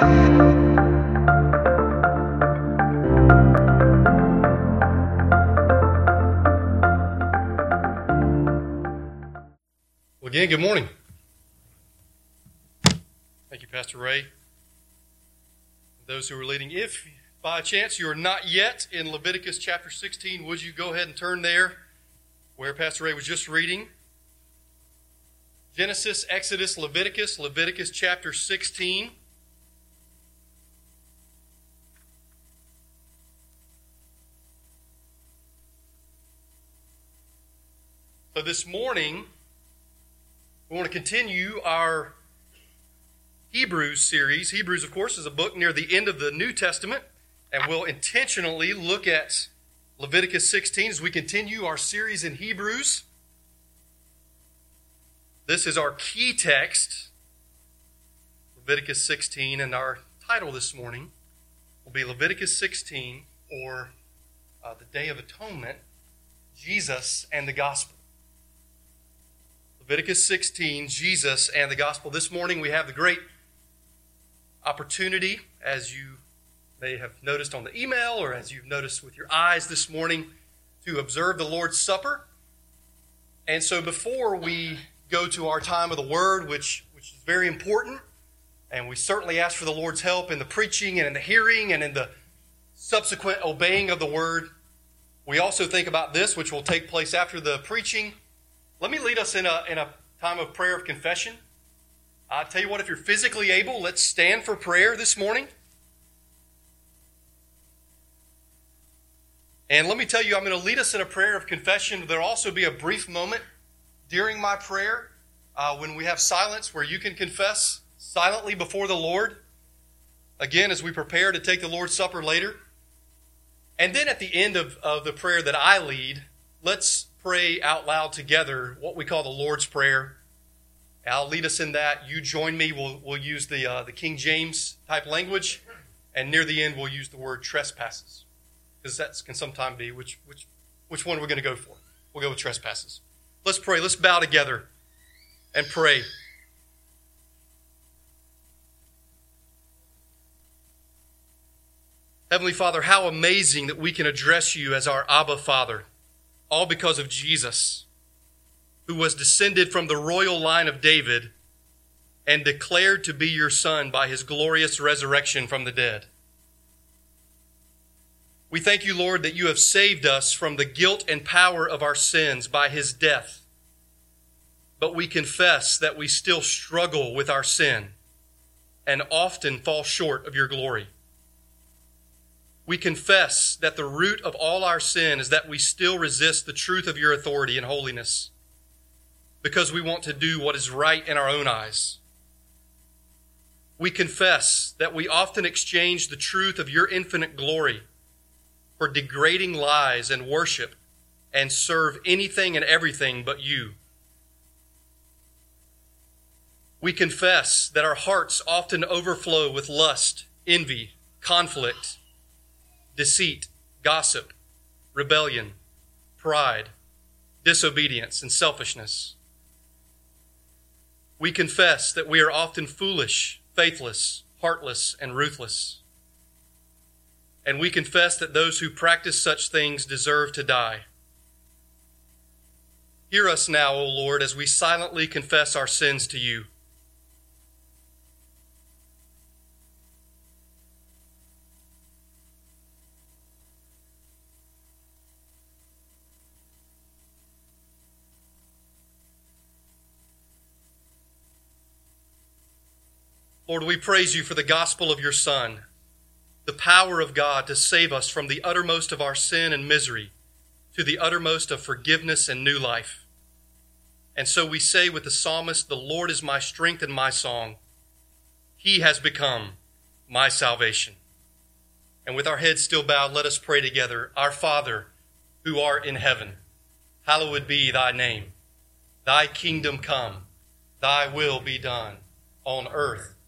Well, again, good morning. Thank you, Pastor Ray. Those who are leading, if by chance you are not yet in Leviticus chapter 16, would you go ahead and turn there where Pastor Ray was just reading? Genesis, Exodus, Leviticus, Leviticus chapter 16. So this morning, we want to continue our Hebrews series. Hebrews, of course, is a book near the end of the New Testament, and we'll intentionally look at Leviticus 16 as we continue our series in Hebrews. This is our key text, Leviticus 16, and our title this morning will be Leviticus 16 or uh, the Day of Atonement Jesus and the Gospel. Leviticus 16, Jesus and the Gospel. This morning we have the great opportunity, as you may have noticed on the email or as you've noticed with your eyes this morning, to observe the Lord's Supper. And so before we go to our time of the Word, which, which is very important, and we certainly ask for the Lord's help in the preaching and in the hearing and in the subsequent obeying of the Word, we also think about this, which will take place after the preaching. Let me lead us in a, in a time of prayer of confession. I tell you what, if you're physically able, let's stand for prayer this morning. And let me tell you, I'm going to lead us in a prayer of confession. There'll also be a brief moment during my prayer uh, when we have silence where you can confess silently before the Lord. Again, as we prepare to take the Lord's Supper later. And then at the end of, of the prayer that I lead, let's pray out loud together what we call the Lord's Prayer. I'll lead us in that. You join me. We'll, we'll use the, uh, the King James type language. And near the end, we'll use the word trespasses. Because that can sometimes be which, which, which one are we're going to go for. We'll go with trespasses. Let's pray. Let's bow together and pray. Heavenly Father, how amazing that we can address you as our Abba Father, all because of Jesus, who was descended from the royal line of David and declared to be your Son by his glorious resurrection from the dead. We thank you, Lord, that you have saved us from the guilt and power of our sins by his death. But we confess that we still struggle with our sin and often fall short of your glory. We confess that the root of all our sin is that we still resist the truth of your authority and holiness because we want to do what is right in our own eyes. We confess that we often exchange the truth of your infinite glory for degrading lies and worship and serve anything and everything but you. We confess that our hearts often overflow with lust, envy, conflict, deceit, gossip, rebellion, pride, disobedience, and selfishness. We confess that we are often foolish, faithless, heartless, and ruthless. And we confess that those who practice such things deserve to die. Hear us now, O Lord, as we silently confess our sins to you. Lord, we praise you for the gospel of your Son, the power of God to save us from the uttermost of our sin and misery to the uttermost of forgiveness and new life. And so we say with the psalmist, The Lord is my strength and my song. He has become my salvation. And with our heads still bowed, let us pray together. Our Father, who art in heaven, hallowed be thy name. Thy kingdom come, thy will be done on earth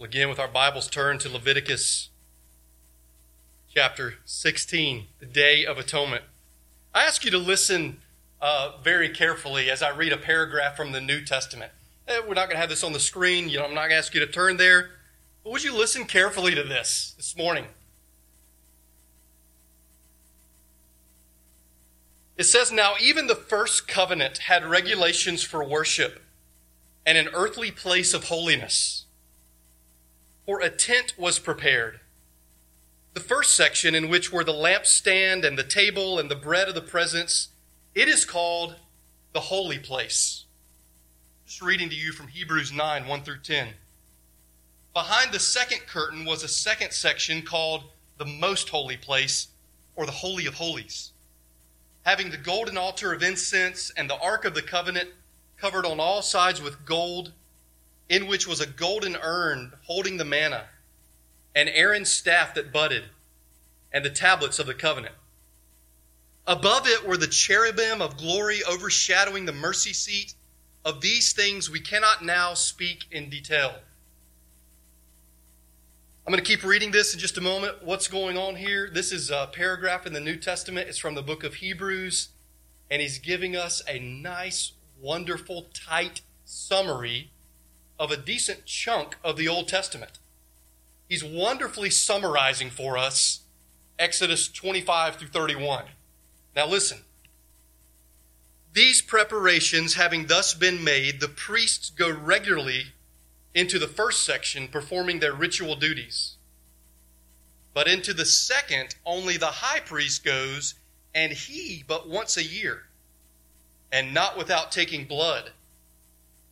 Again, with our Bibles turned to Leviticus chapter 16, the Day of Atonement. I ask you to listen uh, very carefully as I read a paragraph from the New Testament. Eh, we're not going to have this on the screen. You know, I'm not going to ask you to turn there. But would you listen carefully to this this morning? It says, Now even the first covenant had regulations for worship and an earthly place of holiness. For a tent was prepared. The first section, in which were the lampstand and the table and the bread of the presence, it is called the holy place. Just reading to you from Hebrews 9 1 through 10. Behind the second curtain was a second section called the most holy place, or the Holy of Holies, having the golden altar of incense and the Ark of the Covenant covered on all sides with gold, in which was a golden urn holding the manna, and Aaron's staff that budded, and the tablets of the covenant. Above it were the cherubim of glory overshadowing the mercy seat. Of these things we cannot now speak in detail. I'm going to keep reading this in just a moment. What's going on here? This is a paragraph in the New Testament. It's from the book of Hebrews, and he's giving us a nice, wonderful, tight summary of a decent chunk of the Old Testament. He's wonderfully summarizing for us Exodus 25 through 31. Now listen. These preparations having thus been made, the priests go regularly into the first section performing their ritual duties. But into the second, only the high priest goes, and he but once a year, and not without taking blood,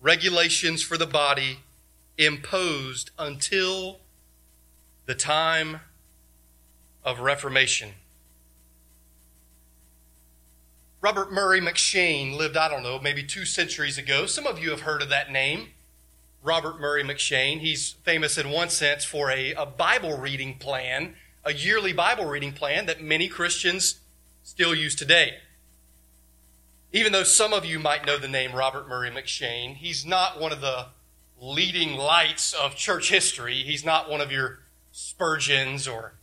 regulations for the body imposed until the time of Reformation. Robert Murray M'Cheyne lived, I don't know, maybe two centuries ago. Some of you have heard of that name, Robert Murray M'Cheyne. He's famous in one sense for a, a Bible reading plan, a yearly Bible reading plan that many Christians still use today. Even though some of you might know the name Robert Murray M'Cheyne, he's not one of the leading lights of church history. He's not one of your Spurgeons or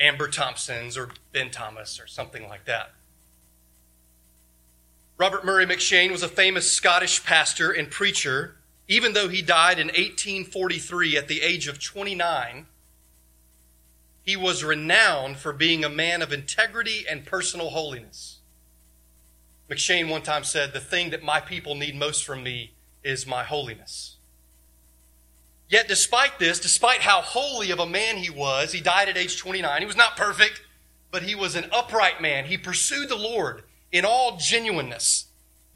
Amber Thompsons or Ben Thomas or something like that. Robert Murray M'Cheyne was a famous Scottish pastor and preacher. Even though he died in 1843 at the age of 29, he was renowned for being a man of integrity and personal holiness. M'Cheyne one time said, The thing that my people need most from me is my holiness. Yet, despite this, despite how holy of a man he was, he died at age 29. He was not perfect, but he was an upright man. He pursued the Lord in all genuineness.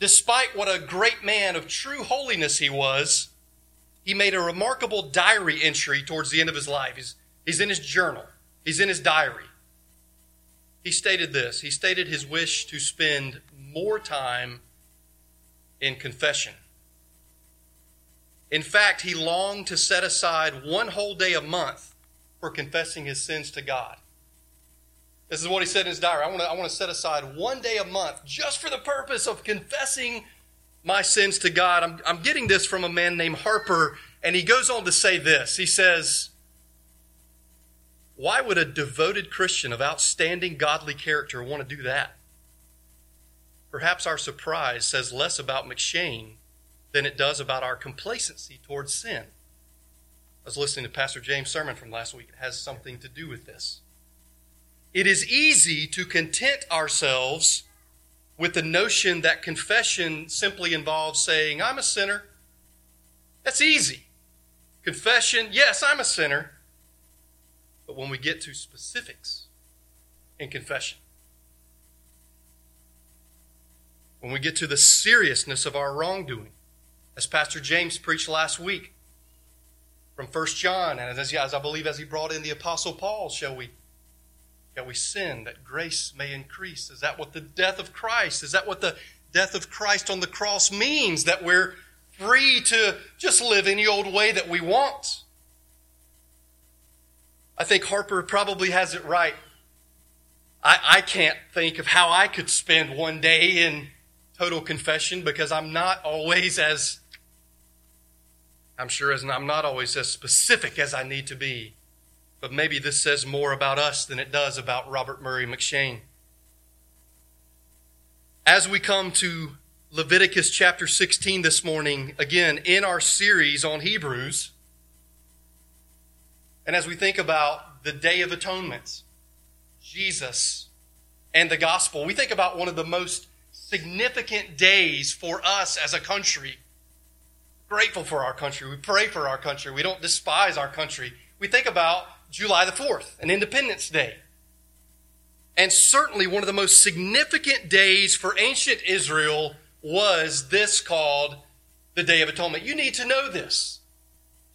Despite what a great man of true holiness he was, he made a remarkable diary entry towards the end of his life. He's, he's in his journal, he's in his diary. He stated this he stated his wish to spend more time in confession. In fact, he longed to set aside one whole day a month for confessing his sins to God. This is what he said in his diary. I want to, I want to set aside one day a month just for the purpose of confessing my sins to God. I'm, I'm getting this from a man named Harper, and he goes on to say this. He says, Why would a devoted Christian of outstanding godly character want to do that? Perhaps our surprise says less about M'Cheyne than it does about our complacency towards sin. I was listening to Pastor James' sermon from last week. It has something to do with this. It is easy to content ourselves with the notion that confession simply involves saying, I'm a sinner. That's easy. Confession, yes, I'm a sinner. But when we get to specifics in confession, when we get to the seriousness of our wrongdoing, as Pastor James preached last week from 1 John, and as, as I believe as he brought in the Apostle Paul, shall we Shall we sin that grace may increase? Is that what the death of Christ, is that what the death of Christ on the cross means? That we're free to just live any old way that we want? I think Harper probably has it right. I, I can't think of how I could spend one day in total confession because I'm not always as, I'm sure as I'm not always as specific as I need to be. But maybe this says more about us than it does about Robert Murray M'Cheyne. As we come to Leviticus chapter 16 this morning, again, in our series on Hebrews, and as we think about the Day of Atonement, Jesus, and the gospel, we think about one of the most significant days for us as a country. Grateful for our country. We pray for our country. We don't despise our country. We think about July the 4th, an Independence Day. And certainly one of the most significant days for ancient Israel was this called the Day of Atonement. You need to know this.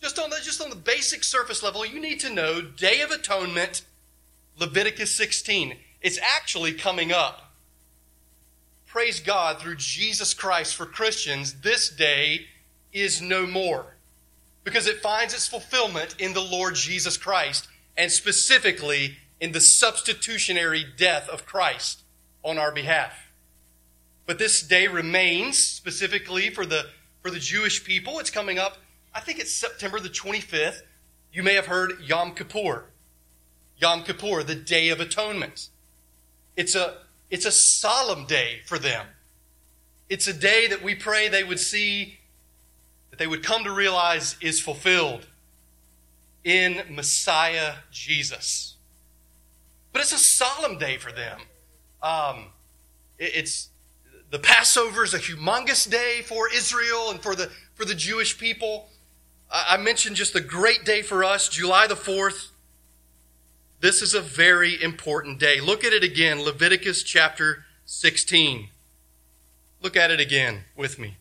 Just on the, just on the basic surface level, you need to know Day of Atonement, Leviticus 16. It's actually coming up. Praise God through Jesus Christ for Christians, this day is no more because it finds its fulfillment in the Lord Jesus Christ, and specifically in the substitutionary death of Christ on our behalf. But this day remains specifically for the for the Jewish people. It's coming up, I think it's September the 25th. You may have heard Yom Kippur. Yom Kippur, the Day of Atonement. It's a it's a solemn day for them. It's a day that we pray they would see that they would come to realize is fulfilled in Messiah Jesus. But it's a solemn day for them. Um, it, it's the Passover is a humongous day for Israel and for the for the Jewish people. I, I mentioned just the great day for us, July the fourth. This is a very important day. Look at it again, Leviticus chapter 16. Look at it again with me.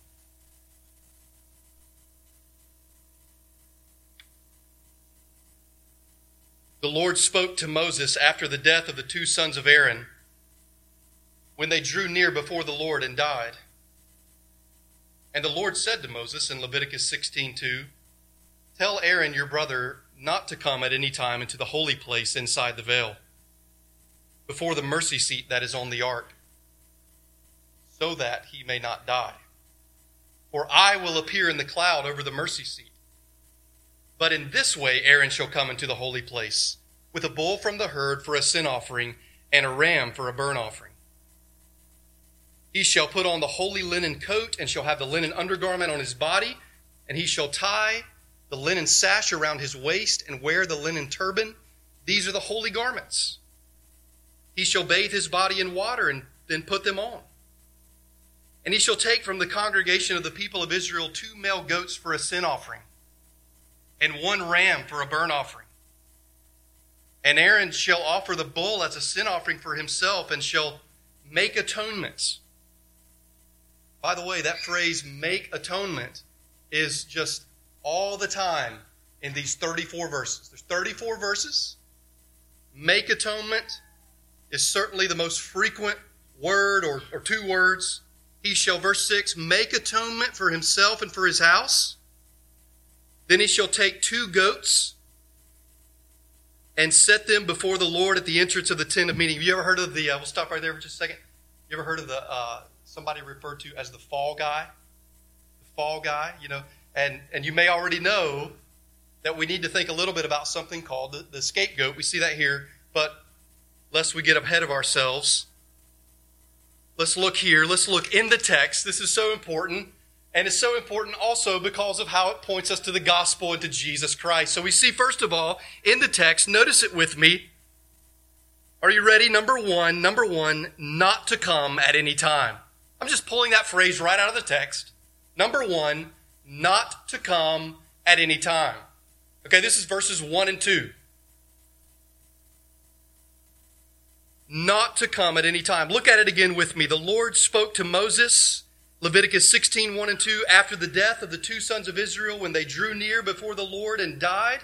the Lord spoke to Moses after the death of the two sons of Aaron when they drew near before the Lord and died. And the Lord said to Moses in Leviticus 16:2, Tell Aaron your brother not to come at any time into the holy place inside the veil, before the mercy seat that is on the ark, so that he may not die. For I will appear in the cloud over the mercy seat but in this way Aaron shall come into the holy place, with a bull from the herd for a sin offering, and a ram for a burnt offering. He shall put on the holy linen coat, and shall have the linen undergarment on his body, and he shall tie the linen sash around his waist, and wear the linen turban. These are the holy garments. He shall bathe his body in water, and then put them on. And he shall take from the congregation of the people of Israel two male goats for a sin offering and one ram for a burnt offering. And Aaron shall offer the bull as a sin offering for himself and shall make atonements. By the way, that phrase, make atonement, is just all the time in these 34 verses. There's 34 verses. Make atonement is certainly the most frequent word or, or two words. He shall, verse 6, make atonement for himself and for his house. Then he shall take two goats and set them before the Lord at the entrance of the tent of meeting. Have you ever heard of the? Uh, we'll stop right there for just a second. You ever heard of the uh, somebody referred to as the fall guy? The fall guy, you know, and and you may already know that we need to think a little bit about something called the, the scapegoat. We see that here, but lest we get ahead of ourselves, let's look here. Let's look in the text. This is so important. And it's so important also because of how it points us to the gospel and to Jesus Christ. So we see, first of all, in the text, notice it with me, Are you ready? Number one, number one, not to come at any time. I'm just pulling that phrase right out of the text. Number one, not to come at any time. Okay, this is verses one and two. Not to come at any time. Look at it again with me. The Lord spoke to Moses, Leviticus 16, 1 and 2, after the death of the two sons of Israel when they drew near before the Lord and died.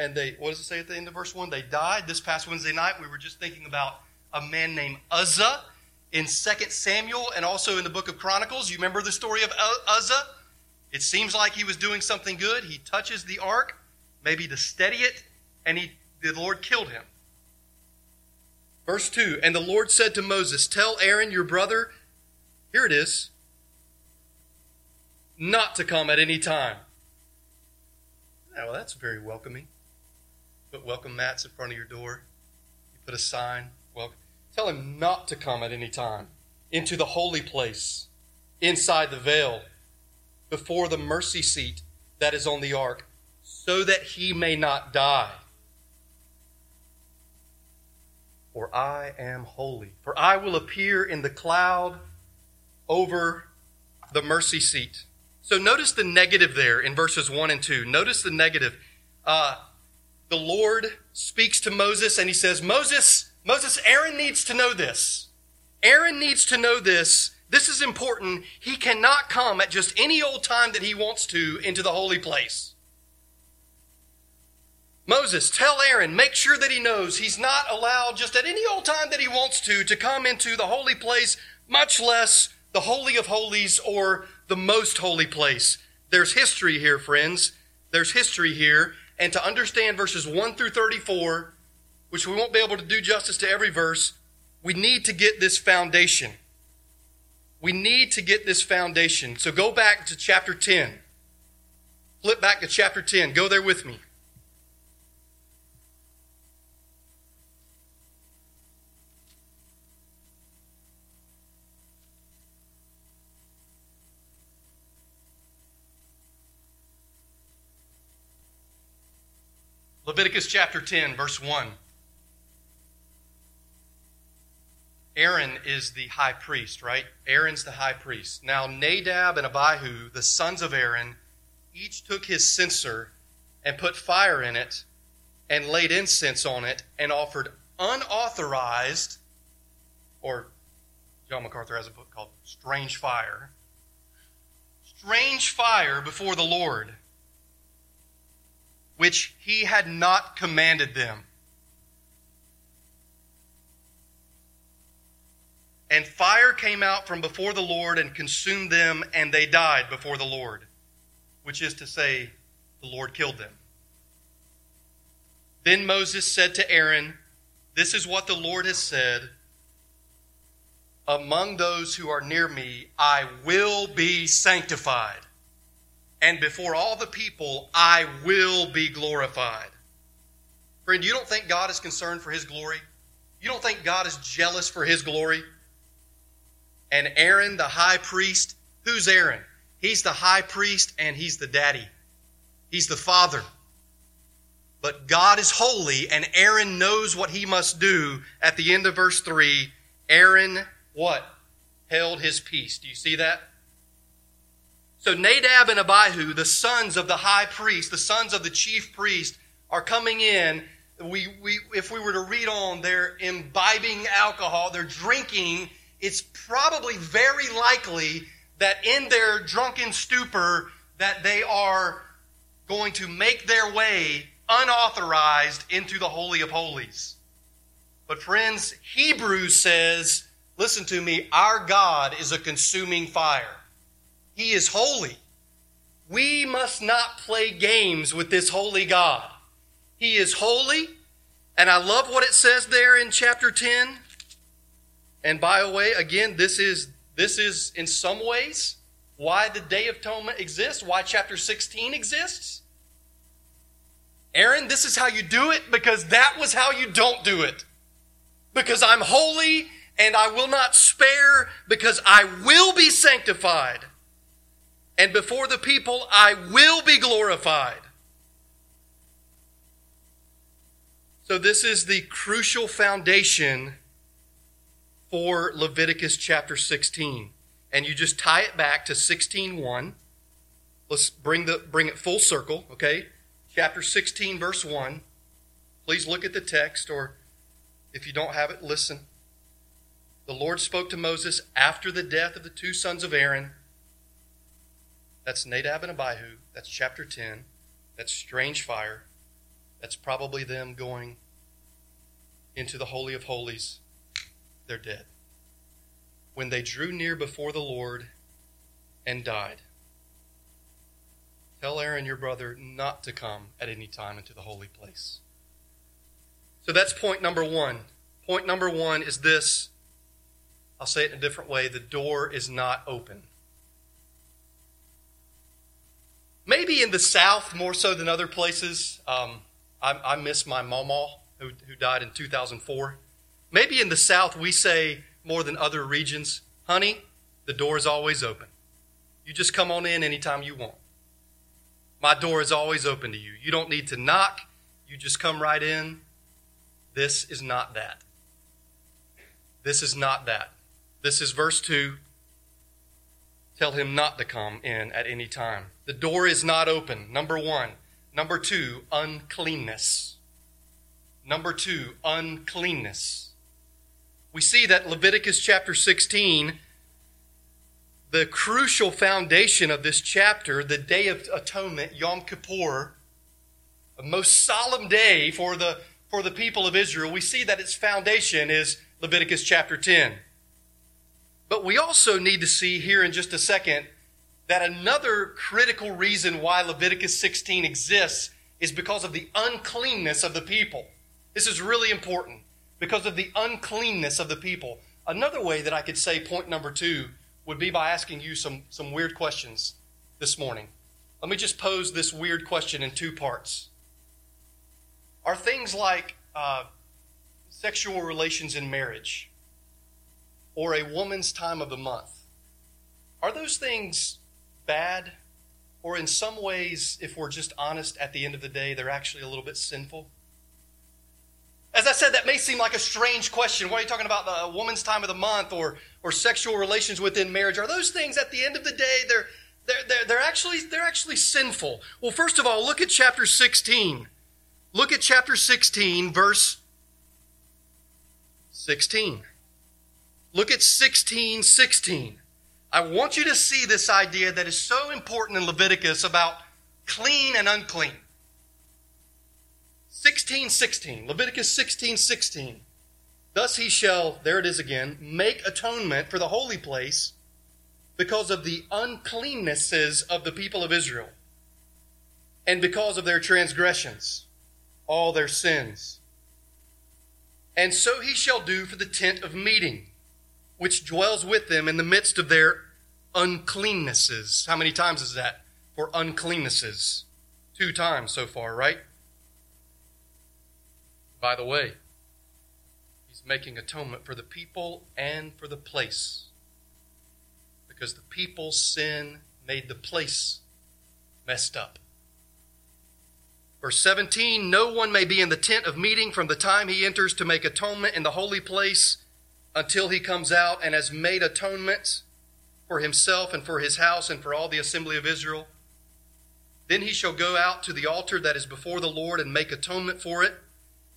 and they, what does it say at the end of verse 1? They died. This past Wednesday night, we were just thinking about a man named Uzzah in 2 Samuel and also in the book of Chronicles. You remember the story of Uzzah? It seems like he was doing something good. He touches the ark, maybe to steady it, and he, the Lord killed him. Verse 2 And the Lord said to Moses, Tell Aaron your brother, here it is, not to come at any time. Oh, well, that's very welcoming put welcome mats in front of your door. You put a sign. Well, tell him not to come at any time into the holy place, inside the veil, before the mercy seat that is on the ark, so that he may not die. For I am holy. For I will appear in the cloud over the mercy seat. So notice the negative there in verses 1 and 2. Notice the negative. Uh, the Lord speaks to Moses and he says, Moses, Moses, Aaron needs to know this. Aaron needs to know this. This is important. He cannot come at just any old time that he wants to into the holy place. Moses, tell Aaron, make sure that he knows he's not allowed just at any old time that he wants to to come into the holy place, much less the Holy of Holies or the most holy place. There's history here, friends. There's history here and to understand verses 1 through 34, which we won't be able to do justice to every verse, we need to get this foundation. We need to get this foundation. So go back to chapter 10. Flip back to chapter 10. Go there with me. Leviticus chapter 10, verse 1. Aaron is the high priest, right? Aaron's the high priest. Now, Nadab and Abihu, the sons of Aaron, each took his censer and put fire in it and laid incense on it and offered unauthorized, or John MacArthur has a book called Strange Fire, strange fire before the Lord which he had not commanded them. And fire came out from before the Lord and consumed them, and they died before the Lord, which is to say, the Lord killed them. Then Moses said to Aaron, This is what the Lord has said Among those who are near me, I will be sanctified and before all the people, I will be glorified. Friend, you don't think God is concerned for his glory? You don't think God is jealous for his glory? And Aaron, the high priest, who's Aaron? He's the high priest and he's the daddy. He's the father. But God is holy and Aaron knows what he must do. At the end of verse 3, Aaron, what? Held his peace. Do you see that? So Nadab and Abihu, the sons of the high priest, the sons of the chief priest, are coming in. We, we, if we were to read on, they're imbibing alcohol, they're drinking. It's probably very likely that in their drunken stupor that they are going to make their way unauthorized into the Holy of Holies. But friends, Hebrews says, listen to me, our God is a consuming fire. He is holy. We must not play games with this holy God. He is holy, and I love what it says there in chapter 10. And by the way, again, this is this is in some ways why the Day of Atonement exists, why chapter 16 exists. Aaron, this is how you do it because that was how you don't do it. Because I'm holy and I will not spare because I will be sanctified and before the people I will be glorified. So, this is the crucial foundation for Leviticus chapter 16. And you just tie it back to 16.1. Let's bring, the, bring it full circle, okay? Chapter 16, verse 1. Please look at the text, or if you don't have it, listen. The Lord spoke to Moses after the death of the two sons of Aaron. That's Nadab and Abihu. That's chapter 10. That's strange fire. That's probably them going into the Holy of Holies. They're dead. When they drew near before the Lord and died. Tell Aaron, your brother, not to come at any time into the holy place. So that's point number one. Point number one is this I'll say it in a different way the door is not open. Maybe in the South more so than other places. Um, I, I, miss my mama who, who died in 2004. Maybe in the South we say more than other regions, honey, the door is always open. You just come on in anytime you want. My door is always open to you. You don't need to knock. You just come right in. This is not that. This is not that. This is verse 2. Tell him not to come in at any time. The door is not open. Number one. Number two, uncleanness. Number two, uncleanness. We see that Leviticus chapter 16, the crucial foundation of this chapter, the Day of Atonement, Yom Kippur, a most solemn day for the, for the people of Israel, we see that its foundation is Leviticus chapter 10. But we also need to see here in just a second that another critical reason why Leviticus 16 exists is because of the uncleanness of the people. This is really important because of the uncleanness of the people. Another way that I could say point number two would be by asking you some, some weird questions this morning. Let me just pose this weird question in two parts. Are things like uh, sexual relations in marriage or a woman's time of the month. Are those things bad? Or in some ways, if we're just honest at the end of the day, they're actually a little bit sinful? As I said, that may seem like a strange question. Why are you talking about? The woman's time of the month or, or sexual relations within marriage? Are those things at the end of the day, they're, they're, they're, they're, actually, they're actually sinful? Well, first of all, look at chapter 16. Look at chapter 16, verse 16. Look at 16 16. I want you to see this idea that is so important in Leviticus about clean and unclean. 16 16. Leviticus 16 16. Thus he shall, there it is again, make atonement for the holy place because of the uncleannesses of the people of Israel and because of their transgressions, all their sins. And so he shall do for the tent of meeting which dwells with them in the midst of their uncleannesses. How many times is that for uncleannesses? Two times so far, right? By the way, he's making atonement for the people and for the place. Because the people's sin made the place messed up. Verse 17 No one may be in the tent of meeting from the time he enters to make atonement in the holy place until he comes out and has made atonement for himself and for his house and for all the assembly of Israel. Then he shall go out to the altar that is before the Lord and make atonement for it,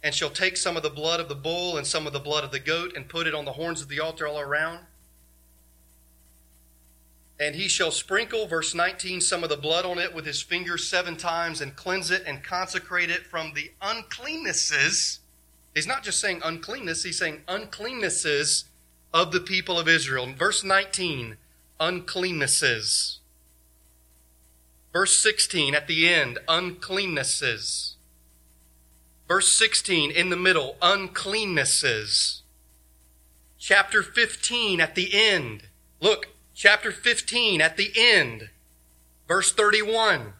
and shall take some of the blood of the bull and some of the blood of the goat and put it on the horns of the altar all around. And he shall sprinkle, verse 19, some of the blood on it with his fingers seven times and cleanse it and consecrate it from the uncleannesses He's not just saying uncleanness, he's saying uncleannesses of the people of Israel. Verse 19, uncleannesses. Verse 16 at the end, uncleannesses. Verse 16 in the middle, uncleannesses. Chapter 15 at the end. Look, chapter 15 at the end. Verse 31.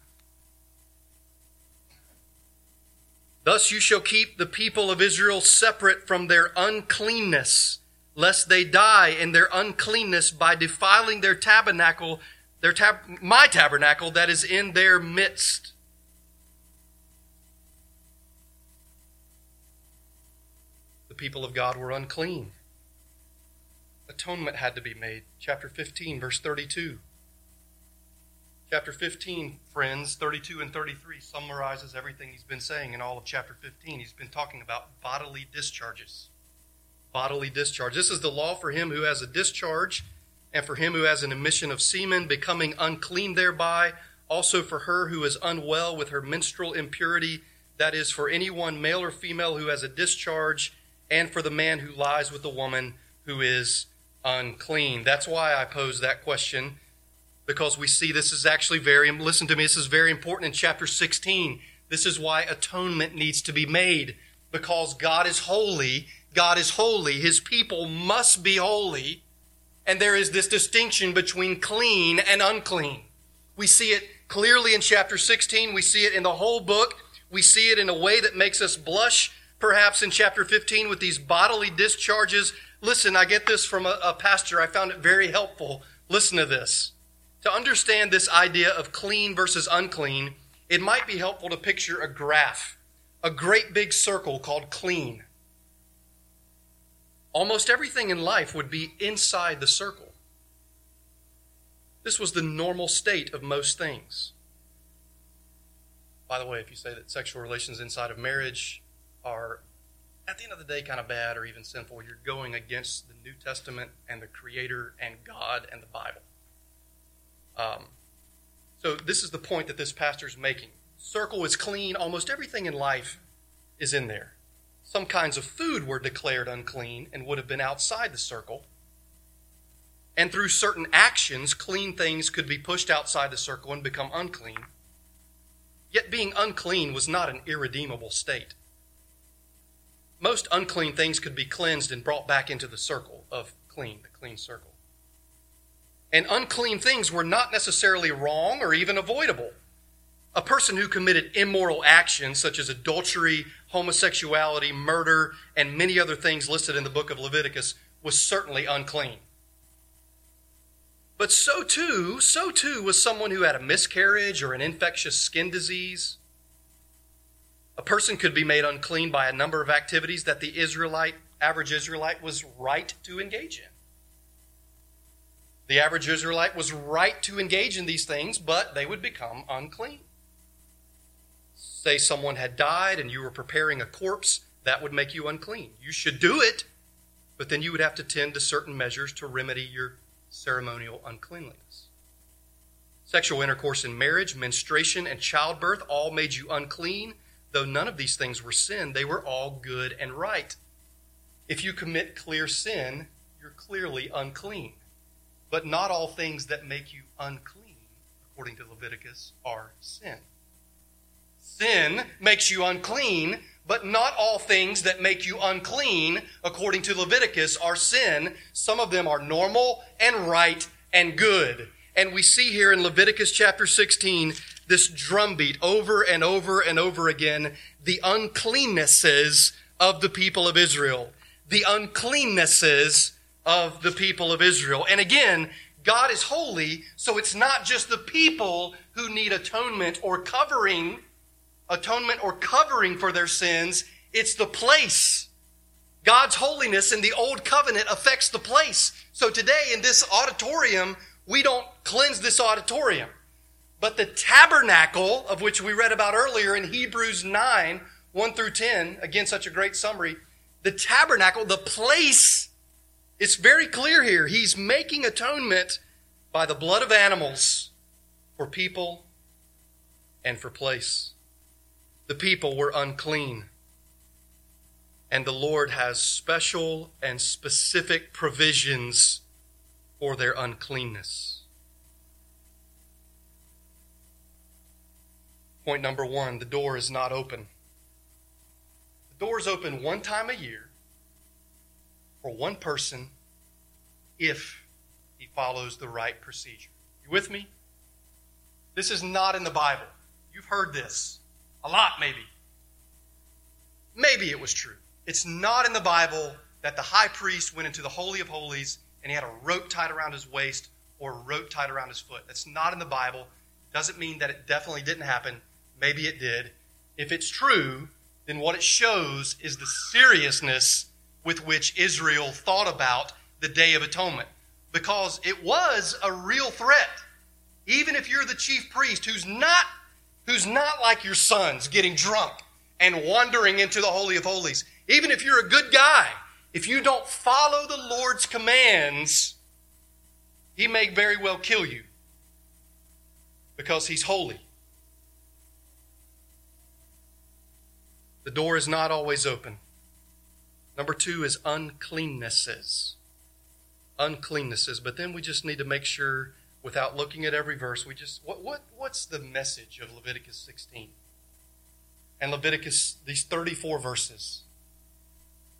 Thus you shall keep the people of Israel separate from their uncleanness, lest they die in their uncleanness by defiling their tabernacle, their tab- my tabernacle that is in their midst. The people of God were unclean. Atonement had to be made. Chapter 15, verse 32. Chapter 15, friends, 32 and 33 summarizes everything he's been saying in all of chapter 15. He's been talking about bodily discharges. Bodily discharge. This is the law for him who has a discharge, and for him who has an emission of semen, becoming unclean thereby. Also for her who is unwell with her menstrual impurity, that is, for anyone, male or female, who has a discharge, and for the man who lies with the woman who is unclean. That's why I pose that question because we see this is actually very, listen to me, this is very important in chapter 16. This is why atonement needs to be made because God is holy. God is holy. His people must be holy. And there is this distinction between clean and unclean. We see it clearly in chapter 16. We see it in the whole book. We see it in a way that makes us blush, perhaps in chapter 15 with these bodily discharges. Listen, I get this from a, a pastor. I found it very helpful. Listen to this. To understand this idea of clean versus unclean, it might be helpful to picture a graph, a great big circle called clean. Almost everything in life would be inside the circle. This was the normal state of most things. By the way, if you say that sexual relations inside of marriage are, at the end of the day, kind of bad or even sinful, you're going against the New Testament and the Creator and God and the Bible. Um, so this is the point that this pastor is making. Circle is clean. Almost everything in life is in there. Some kinds of food were declared unclean and would have been outside the circle. And through certain actions, clean things could be pushed outside the circle and become unclean. Yet being unclean was not an irredeemable state. Most unclean things could be cleansed and brought back into the circle of clean, the clean circle and unclean things were not necessarily wrong or even avoidable. A person who committed immoral actions such as adultery, homosexuality, murder, and many other things listed in the book of Leviticus was certainly unclean. But so too, so too was someone who had a miscarriage or an infectious skin disease. A person could be made unclean by a number of activities that the Israelite, average Israelite, was right to engage in. The average Israelite was right to engage in these things, but they would become unclean. Say someone had died and you were preparing a corpse, that would make you unclean. You should do it, but then you would have to tend to certain measures to remedy your ceremonial uncleanliness. Sexual intercourse in marriage, menstruation, and childbirth all made you unclean. Though none of these things were sin, they were all good and right. If you commit clear sin, you're clearly unclean. But not all things that make you unclean, according to Leviticus, are sin. Sin makes you unclean, but not all things that make you unclean, according to Leviticus, are sin. Some of them are normal and right and good. And we see here in Leviticus chapter 16 this drumbeat over and over and over again the uncleannesses of the people of Israel. The uncleannesses of the people of Israel. And again, God is holy, so it's not just the people who need atonement or covering, atonement or covering for their sins, it's the place. God's holiness in the old covenant affects the place. So today in this auditorium, we don't cleanse this auditorium. But the tabernacle, of which we read about earlier in Hebrews 9, 1 through 10, again, such a great summary, the tabernacle, the place it's very clear here. He's making atonement by the blood of animals for people and for place. The people were unclean. And the Lord has special and specific provisions for their uncleanness. Point number one the door is not open. The door is open one time a year for one person if he follows the right procedure. You with me? This is not in the Bible. You've heard this a lot, maybe. Maybe it was true. It's not in the Bible that the high priest went into the Holy of Holies and he had a rope tied around his waist or a rope tied around his foot. That's not in the Bible. Doesn't mean that it definitely didn't happen. Maybe it did. If it's true, then what it shows is the seriousness with which Israel thought about the Day of Atonement because it was a real threat. Even if you're the chief priest who's not who's not like your sons getting drunk and wandering into the holy of holies, even if you're a good guy, if you don't follow the Lord's commands, he may very well kill you because he's holy. The door is not always open. Number two is uncleannesses. Uncleannesses. But then we just need to make sure, without looking at every verse, we just what what what's the message of Leviticus 16? And Leviticus, these 34 verses.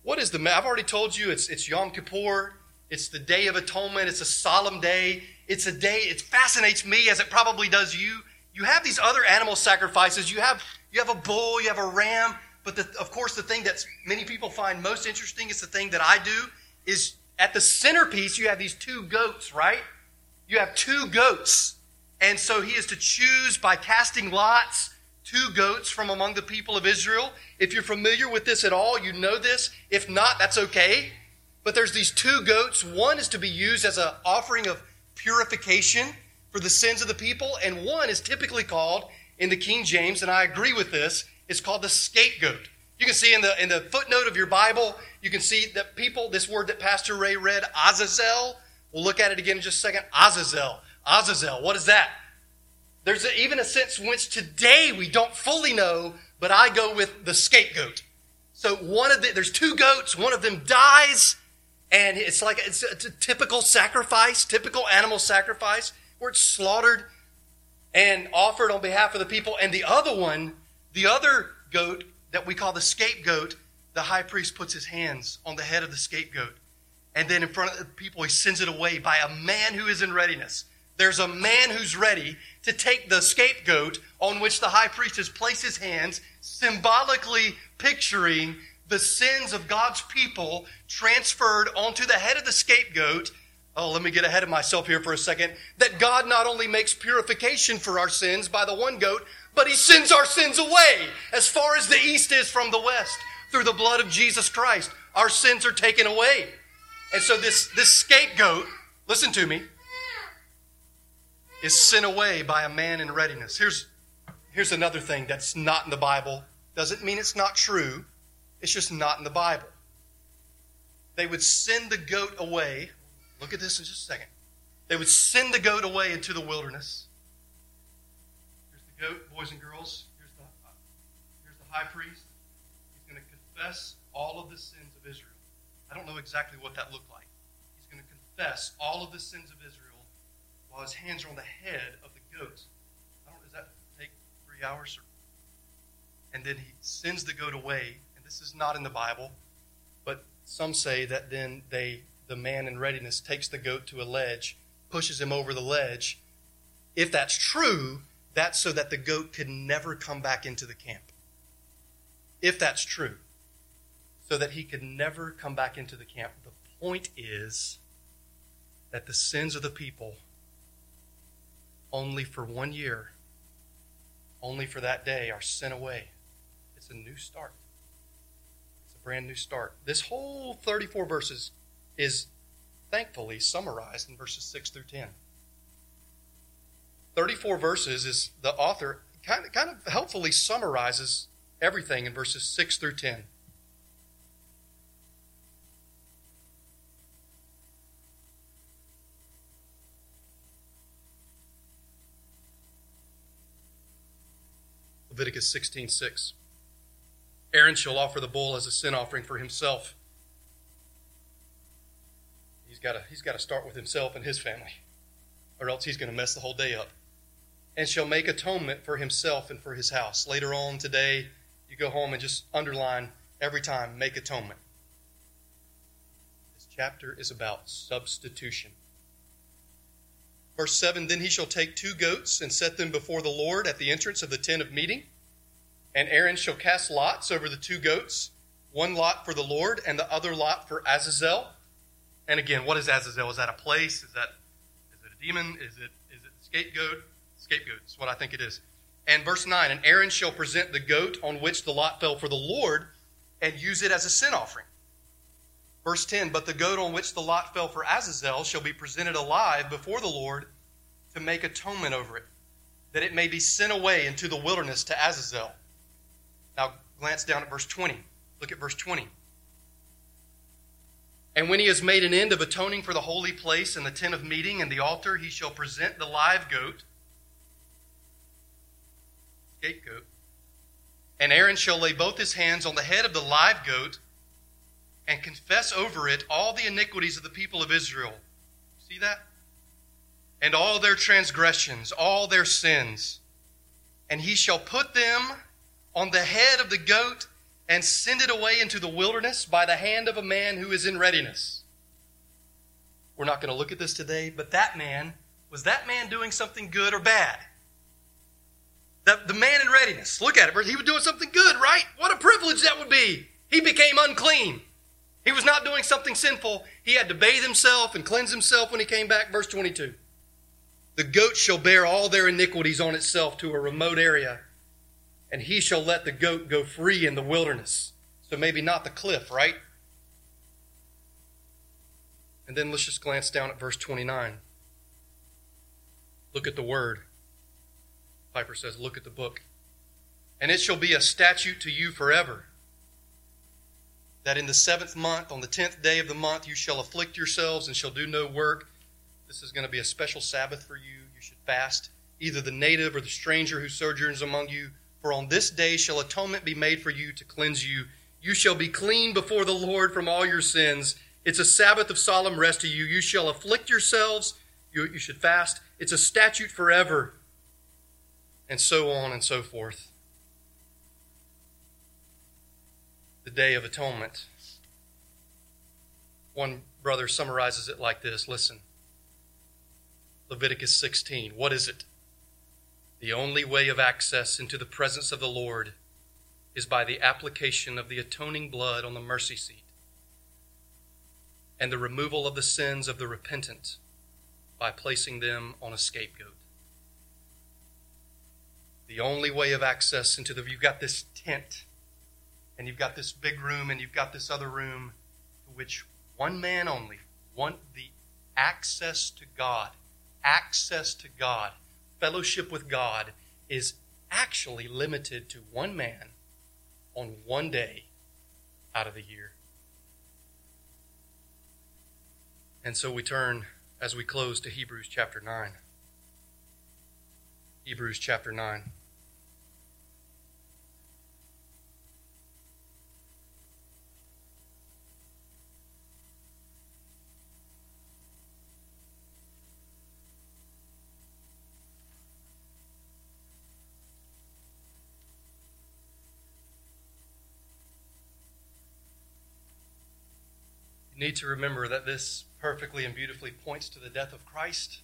What is the I've already told you it's it's Yom Kippur, it's the Day of Atonement, it's a solemn day, it's a day, it fascinates me as it probably does you. You have these other animal sacrifices, you have you have a bull, you have a ram, but the, of course, the thing that many people find most interesting is the thing that I do is at the centerpiece, you have these two goats, right? You have two goats. And so he is to choose by casting lots two goats from among the people of Israel. If you're familiar with this at all, you know this. If not, that's okay. But there's these two goats. One is to be used as an offering of purification for the sins of the people, and one is typically called in the King James, and I agree with this, it's called the scapegoat. You can see in the in the footnote of your Bible, you can see that people, this word that Pastor Ray read, Azazel. We'll look at it again in just a second. Azazel. Azazel. What is that? There's a, even a sense which today we don't fully know, but I go with the scapegoat. So one of the, there's two goats, one of them dies, and it's like it's a, it's a typical sacrifice, typical animal sacrifice, where it's slaughtered and offered on behalf of the people, and the other one the other goat that we call the scapegoat, the high priest puts his hands on the head of the scapegoat. And then in front of the people, he sends it away by a man who is in readiness. There's a man who's ready to take the scapegoat on which the high priest has placed his hands, symbolically picturing the sins of God's people transferred onto the head of the scapegoat. Oh, let me get ahead of myself here for a second. That God not only makes purification for our sins by the one goat, but he sends our sins away as far as the east is from the west. Through the blood of Jesus Christ, our sins are taken away. And so this, this scapegoat, listen to me, is sent away by a man in readiness. Here's, here's another thing that's not in the Bible. Doesn't mean it's not true, it's just not in the Bible. They would send the goat away. Look at this in just a second. They would send the goat away into the wilderness goat, boys and girls. Here's the, here's the high priest. He's going to confess all of the sins of Israel. I don't know exactly what that looked like. He's going to confess all of the sins of Israel while his hands are on the head of the goat. I don't, does that take three hours? Or, and then he sends the goat away. And this is not in the Bible, but some say that then they, the man in readiness takes the goat to a ledge, pushes him over the ledge. If that's true, that's so that the goat could never come back into the camp. If that's true. So that he could never come back into the camp. The point is that the sins of the people, only for one year, only for that day, are sent away. It's a new start. It's a brand new start. This whole 34 verses is thankfully summarized in verses 6 through 10. 34 verses is the author kind of, kind of helpfully summarizes everything in verses 6 through 10. Leviticus 16:6. 6. Aaron shall offer the bull as a sin offering for himself. He's got to, he's got to start with himself and his family, or else he's going to mess the whole day up and shall make atonement for himself and for his house. Later on today, you go home and just underline every time, make atonement. This chapter is about substitution. Verse 7 Then he shall take two goats and set them before the Lord at the entrance of the tent of meeting. And Aaron shall cast lots over the two goats, one lot for the Lord and the other lot for Azazel. And again, what is Azazel? Is that a place? Is that is it a demon? Is it is it scapegoat? Scapegoat is what I think it is. And verse 9 And Aaron shall present the goat on which the lot fell for the Lord and use it as a sin offering. Verse 10 But the goat on which the lot fell for Azazel shall be presented alive before the Lord to make atonement over it, that it may be sent away into the wilderness to Azazel. Now, glance down at verse 20. Look at verse 20. And when he has made an end of atoning for the holy place and the tent of meeting and the altar, he shall present the live goat, scapegoat, and Aaron shall lay both his hands on the head of the live goat and confess over it all the iniquities of the people of Israel. See that? And all their transgressions, all their sins. And he shall put them on the head of the goat and send it away into the wilderness by the hand of a man who is in readiness. We're not going to look at this today, but that man, was that man doing something good or bad? That the man in readiness, look at it. He was doing something good, right? What a privilege that would be. He became unclean. He was not doing something sinful. He had to bathe himself and cleanse himself when he came back. Verse 22. The goat shall bear all their iniquities on itself to a remote area, and he shall let the goat go free in the wilderness. So maybe not the cliff, right? And then let's just glance down at verse 29. Look at the word. Piper says, Look at the book. And it shall be a statute to you forever that in the seventh month, on the tenth day of the month, you shall afflict yourselves and shall do no work. This is going to be a special Sabbath for you. You should fast, either the native or the stranger who sojourns among you. For on this day shall atonement be made for you to cleanse you. You shall be clean before the Lord from all your sins. It's a Sabbath of solemn rest to you. You shall afflict yourselves. You, you should fast. It's a statute forever. And so on and so forth. the Day of Atonement. One brother summarizes it like this listen Leviticus 16. What is it? The only way of access into the presence of the Lord is by the application of the atoning blood on the mercy seat and the removal of the sins of the repentant by placing them on a scapegoat. The only way of access into the you've got this tent and you've got this big room and you've got this other room to which one man only, one the access to God, access to God, fellowship with God is actually limited to one man on one day out of the year. And so we turn as we close to Hebrews chapter 9. Hebrews chapter 9. You need to remember that this perfectly and beautifully points to the death of Christ.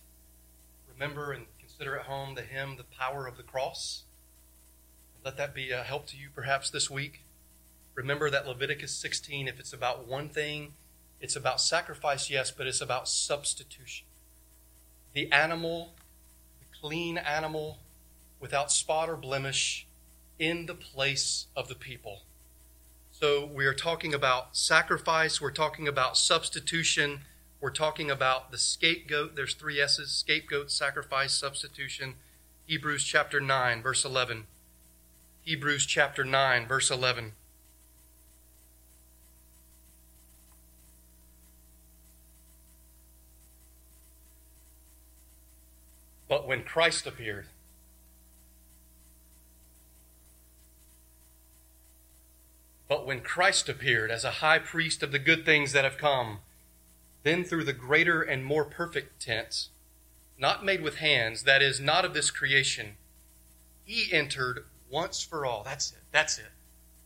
Remember and consider at home the hymn, The Power of the Cross. Let that be a help to you perhaps this week. Remember that Leviticus 16, if it's about one thing, it's about sacrifice, yes, but it's about substitution. The animal, the clean animal, without spot or blemish, in the place of the people. So we are talking about sacrifice, we're talking about substitution, we're talking about the scapegoat. There's three S's scapegoat, sacrifice, substitution. Hebrews chapter 9, verse 11. Hebrews chapter 9, verse 11. But when Christ appeared, But when Christ appeared as a high priest of the good things that have come, then through the greater and more perfect tents, not made with hands, that is, not of this creation, he entered once for all. That's it. That's it.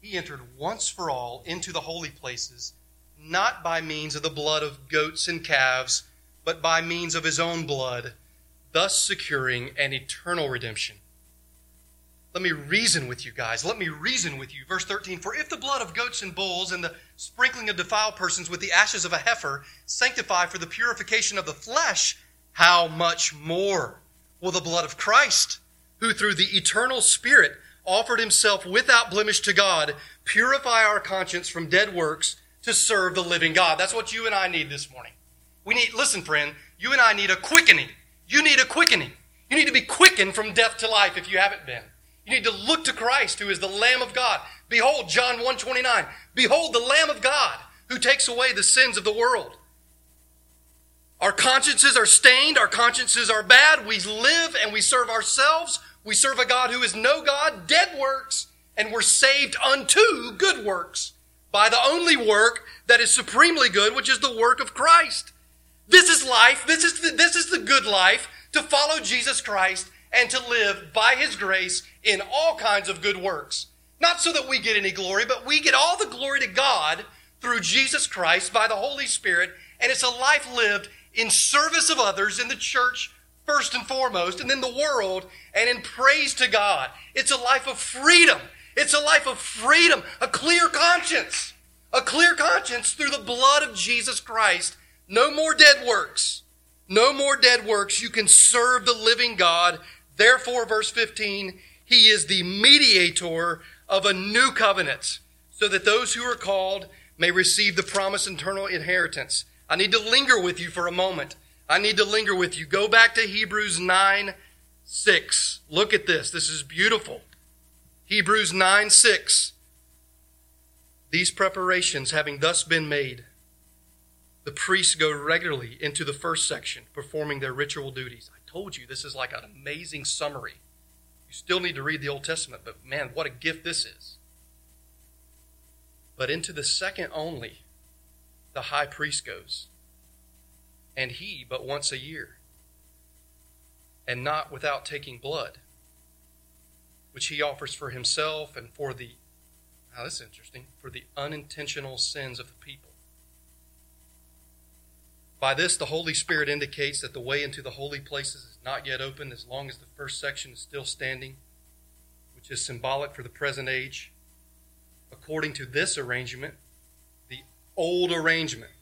He entered once for all into the holy places, not by means of the blood of goats and calves, but by means of his own blood, thus securing an eternal redemption. Let me reason with you guys. Let me reason with you. Verse 13 For if the blood of goats and bulls and the sprinkling of defiled persons with the ashes of a heifer sanctify for the purification of the flesh, how much more will the blood of Christ, who through the eternal Spirit offered himself without blemish to God, purify our conscience from dead works to serve the living God. That's what you and I need this morning. We need, listen, friend, you and I need a quickening. You need a quickening. You need to be quickened from death to life if you haven't been. You need to look to Christ, who is the Lamb of God. Behold, John 129. Behold, the Lamb of God who takes away the sins of the world. Our consciences are stained. Our consciences are bad. We live and we serve ourselves. We serve a God who is no God, dead works, and we're saved unto good works by the only work that is supremely good, which is the work of Christ. This is life. This is the, this is the good life to follow Jesus Christ and to live by his grace in all kinds of good works. Not so that we get any glory, but we get all the glory to God through Jesus Christ by the Holy Spirit. And it's a life lived in service of others in the church first and foremost, and then the world, and in praise to God. It's a life of freedom. It's a life of freedom, a clear conscience, a clear conscience through the blood of Jesus Christ. No more dead works. No more dead works. You can serve the living God. Therefore, verse 15, he is the mediator of a new covenant, so that those who are called may receive the promised eternal inheritance. I need to linger with you for a moment. I need to linger with you. Go back to Hebrews 9 6. Look at this. This is beautiful. Hebrews 9 6. These preparations having thus been made, the priests go regularly into the first section, performing their ritual duties. Told you this is like an amazing summary. You still need to read the Old Testament, but man, what a gift this is. But into the second only, the high priest goes, and he but once a year, and not without taking blood, which he offers for himself and for the, now this is interesting, for the unintentional sins of the people. By this, the Holy Spirit indicates that the way into the holy places is not yet open as long as the first section is still standing, which is symbolic for the present age. According to this arrangement, the old arrangement,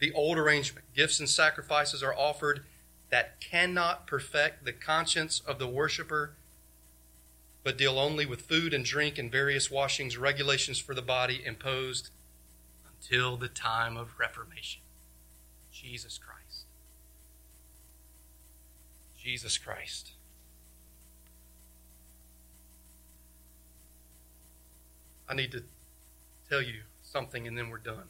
the old arrangement, gifts and sacrifices are offered that cannot perfect the conscience of the worshiper, but deal only with food and drink and various washings, regulations for the body imposed until the time of Reformation. Jesus Christ. Jesus Christ. I need to tell you something and then we're done.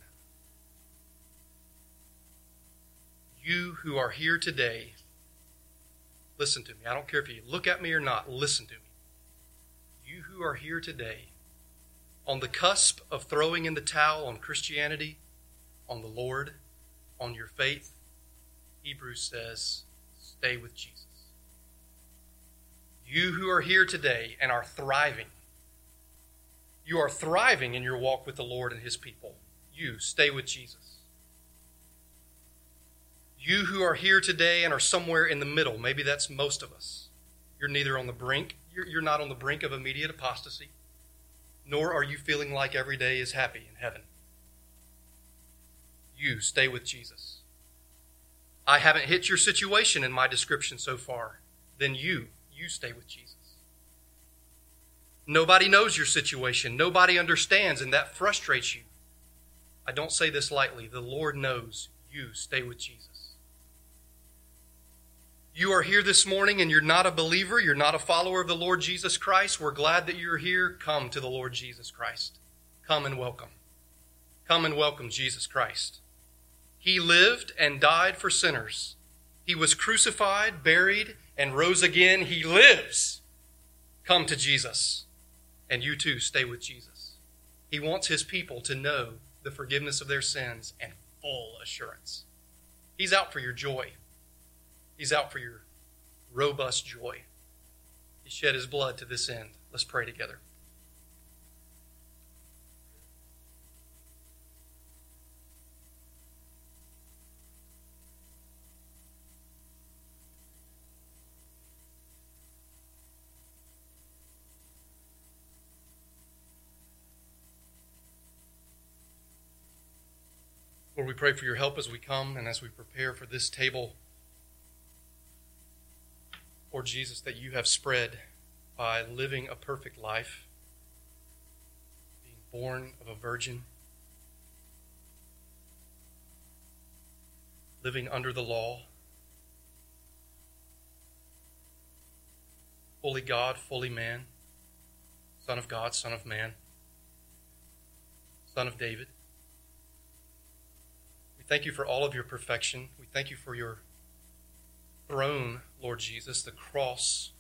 You who are here today, listen to me. I don't care if you look at me or not, listen to me. You who are here today, on the cusp of throwing in the towel on Christianity, on the Lord, on your faith, Hebrews says, stay with Jesus. You who are here today and are thriving, you are thriving in your walk with the Lord and His people. You stay with Jesus. You who are here today and are somewhere in the middle, maybe that's most of us. You're neither on the brink, you're, not on the brink of immediate apostasy, nor are you feeling like every day is happy in heaven you stay with Jesus. I haven't hit your situation in my description so far. Then you, you stay with Jesus. Nobody knows your situation. Nobody understands, and that frustrates you. I don't say this lightly. The Lord knows you stay with Jesus. You are here this morning and you're not a believer, you're not a follower of the Lord Jesus Christ. We're glad that you're here. Come to the Lord Jesus Christ. Come and welcome. Come and welcome Jesus Christ. He lived and died for sinners. He was crucified, buried, and rose again. He lives. Come to Jesus, and you too stay with Jesus. He wants his people to know the forgiveness of their sins and full assurance. He's out for your joy. He's out for your robust joy. He shed his blood to this end. Let's pray together. Lord, we pray for your help as we come and as we prepare for this table. Lord Jesus, that you have spread by living a perfect life, being born of a virgin, living under the law. Fully God, fully man, Son of God, Son of man, Son of David. Thank you for all of your perfection. We thank you for your throne, Lord Jesus, the cross.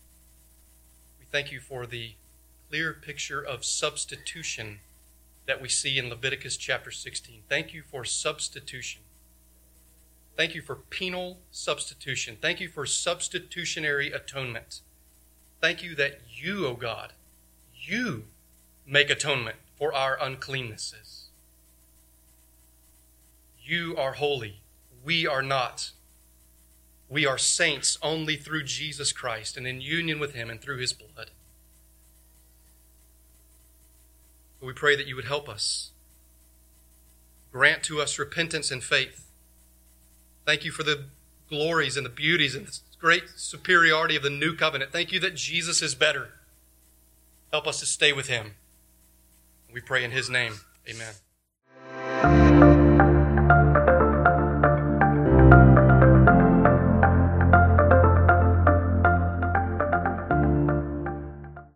We thank you for the clear picture of substitution that we see in Leviticus chapter 16. Thank you for substitution. Thank you for penal substitution. Thank you for substitutionary atonement. Thank you that you, O oh God, you make atonement for our uncleannesses. You are holy. We are not. We are saints only through Jesus Christ and in union with Him and through His blood. We pray that you would help us. Grant to us repentance and faith. Thank you for the glories and the beauties and the great superiority of the new covenant. Thank you that Jesus is better. Help us to stay with him. We pray in his name. Amen.